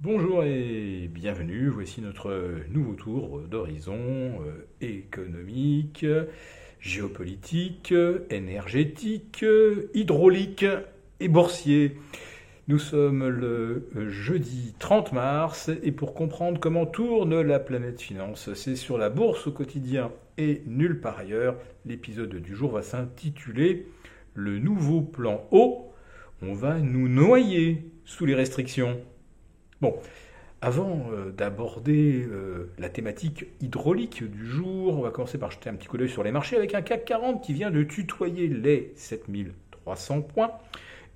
Bonjour et bienvenue, voici notre nouveau tour d'horizon euh, économique, géopolitique, énergétique, hydraulique et boursier. Nous sommes le jeudi 30 mars et pour comprendre comment tourne la planète finance, c'est sur la bourse au quotidien et nulle part ailleurs. L'épisode du jour va s'intituler Le nouveau plan haut. On va nous noyer sous les restrictions. Bon, avant euh, d'aborder euh, la thématique hydraulique du jour, on va commencer par jeter un petit coup d'œil sur les marchés avec un CAC 40 qui vient de tutoyer les 7300 points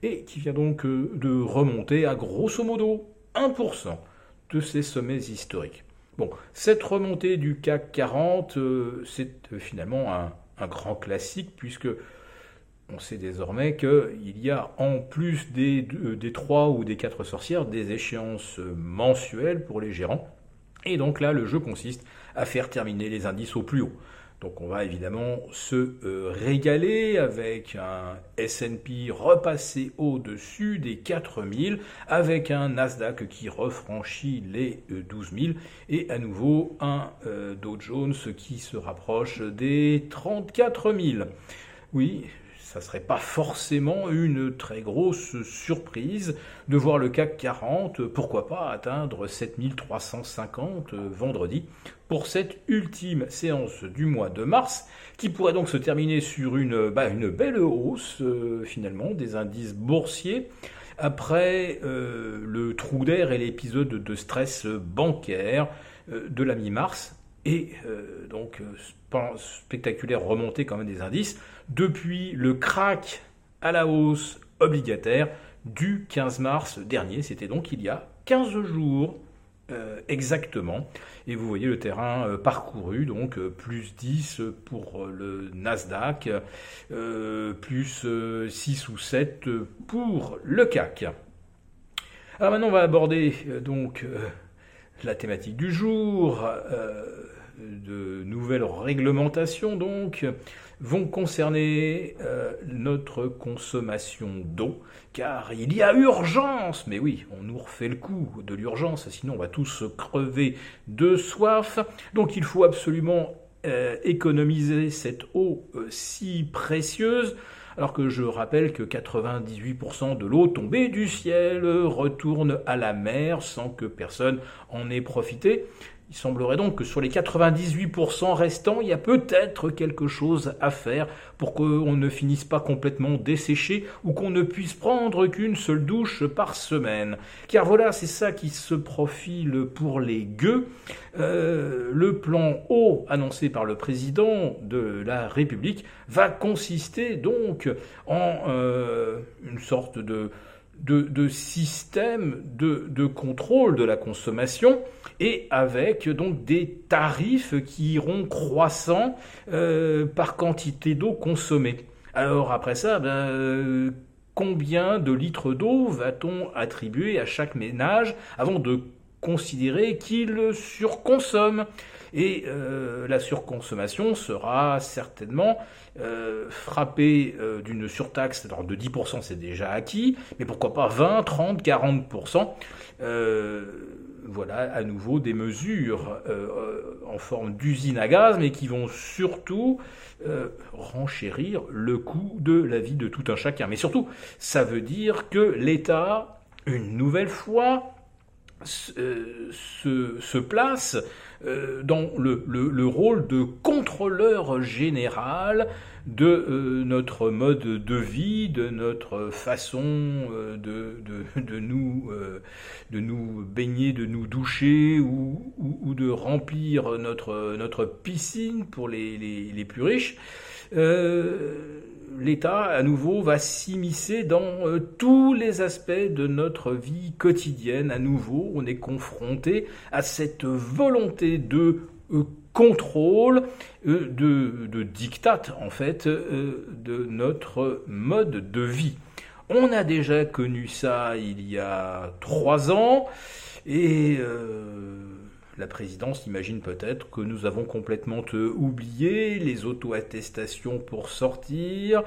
et qui vient donc euh, de remonter à grosso modo 1% de ses sommets historiques. Bon, cette remontée du CAC 40, euh, c'est finalement un, grand classique puisque on sait désormais qu'il y a en plus des, des 3 ou des 4 sorcières des échéances mensuelles pour les gérants. Et donc là, le jeu consiste à faire terminer les indices au plus haut. Donc on va évidemment se euh, régaler avec un S&P repassé au-dessus des 4000, avec un Nasdaq qui refranchit les 12000 euh, et à nouveau un euh, Dow Jones qui se rapproche des 34000. Oui, ça ne serait pas forcément une très grosse surprise de voir le CAC 40, pourquoi pas atteindre 7350 vendredi pour cette ultime séance du mois de mars, qui pourrait donc se terminer sur une, bah, belle hausse euh, finalement des indices boursiers après euh, le trou d'air et l'épisode de stress bancaire euh, de la mi-mars et donc spectaculaire remontée quand même des indices depuis le crack à la hausse obligataire du 15 mars dernier. C'était donc il y a 15 jours euh, exactement. Et vous voyez le terrain euh, parcouru, donc euh, plus 10 pour le Nasdaq, plus 6 ou 7 pour le CAC. Alors maintenant on va aborder donc la thématique du jour de nouvelles réglementations donc vont concerner euh, notre consommation d'eau, car il y a urgence, mais oui, on nous refait le coup de l'urgence, sinon on va tous crever de soif, donc il faut absolument euh, économiser cette eau euh, si précieuse, alors que je rappelle que 98% de l'eau tombée du ciel retourne à la mer sans que personne en ait profité. Il semblerait donc que sur les 98% restants, il y a peut-être quelque chose à faire pour qu'on ne finisse pas complètement desséché ou qu'on ne puisse prendre qu'une seule douche par semaine. Car voilà, c'est ça qui se profile pour les gueux. Euh, le plan haut annoncé par le président de la République va consister donc en euh, une sorte de de, système de, contrôle de la consommation et avec donc des tarifs qui iront croissant euh, par quantité d'eau consommée. Alors après ça, ben, euh, combien de litres d'eau va-t-on attribuer à chaque ménage avant de considérer qu'il surconsomme et euh, la surconsommation sera certainement euh, frappée euh, d'une surtaxe alors de 10%, c'est déjà acquis, mais pourquoi pas 20, 30, 40% voilà à nouveau des mesures en forme d'usine à gaz, mais qui vont surtout renchérir le coût de la vie de tout un chacun. Mais surtout, ça veut dire que l'État, une nouvelle fois, se, place euh, dans le, rôle de contrôleur général de euh, notre mode de vie, de notre façon euh, de, de, nous, de nous baigner, de nous doucher ou, ou, de remplir notre, notre piscine pour les, les, les plus riches l'État, à nouveau, va s'immiscer dans euh, tous les aspects de notre vie quotidienne. À nouveau, on est confronté à cette volonté de euh, contrôle, euh, de, de dictat, en fait, de notre mode de vie. On a déjà connu ça il y a trois ans, et la présidence imagine peut-être que nous avons complètement oublié les auto-attestations pour sortir,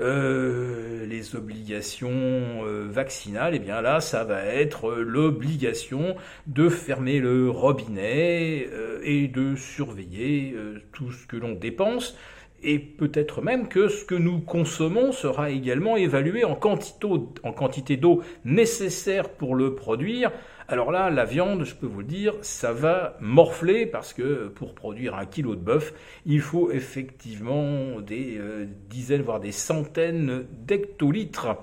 euh, les obligations euh, vaccinales, et eh bien là, ça va être l'obligation de fermer le robinet et de surveiller tout ce que l'on dépense et peut-être même que ce que nous consommons sera également évalué en quantité d'eau nécessaire pour le produire. Alors là, la viande, je peux vous le dire, ça va morfler parce que pour produire un kilo de bœuf, il faut effectivement des euh, dizaines, voire des centaines d'hectolitres.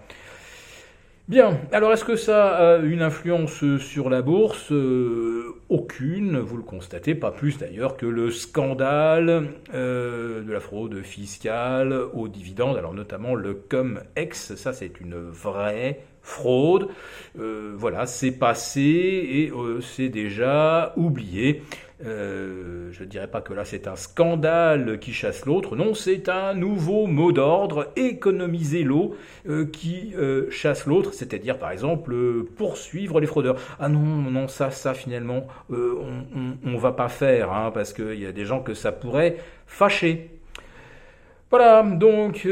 Bien, alors est-ce que ça a une influence sur la bourse? Euh, Aucune, vous le constatez, pas plus d'ailleurs que le scandale euh, de la fraude fiscale aux dividendes, alors notamment le CumEx, ça c'est une vraie fraude. Euh, voilà, c'est passé et c'est déjà oublié. Euh, je ne dirais pas que là c'est un scandale qui chasse l'autre, non, c'est un nouveau mot d'ordre, économiser l'eau, euh, qui euh, chasse l'autre, c'est-à-dire par exemple poursuivre les fraudeurs. Ah non, non, ça, ça finalement, on ne va pas faire, hein, parce qu'il y a des gens que ça pourrait fâcher. Voilà, donc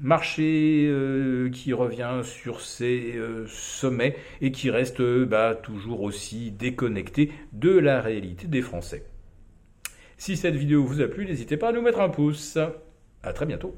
marché euh, qui revient sur ses euh, sommets et qui reste bah, toujours aussi déconnecté de la réalité des Français. Si cette vidéo vous a plu, n'hésitez pas à nous mettre un pouce. À très bientôt.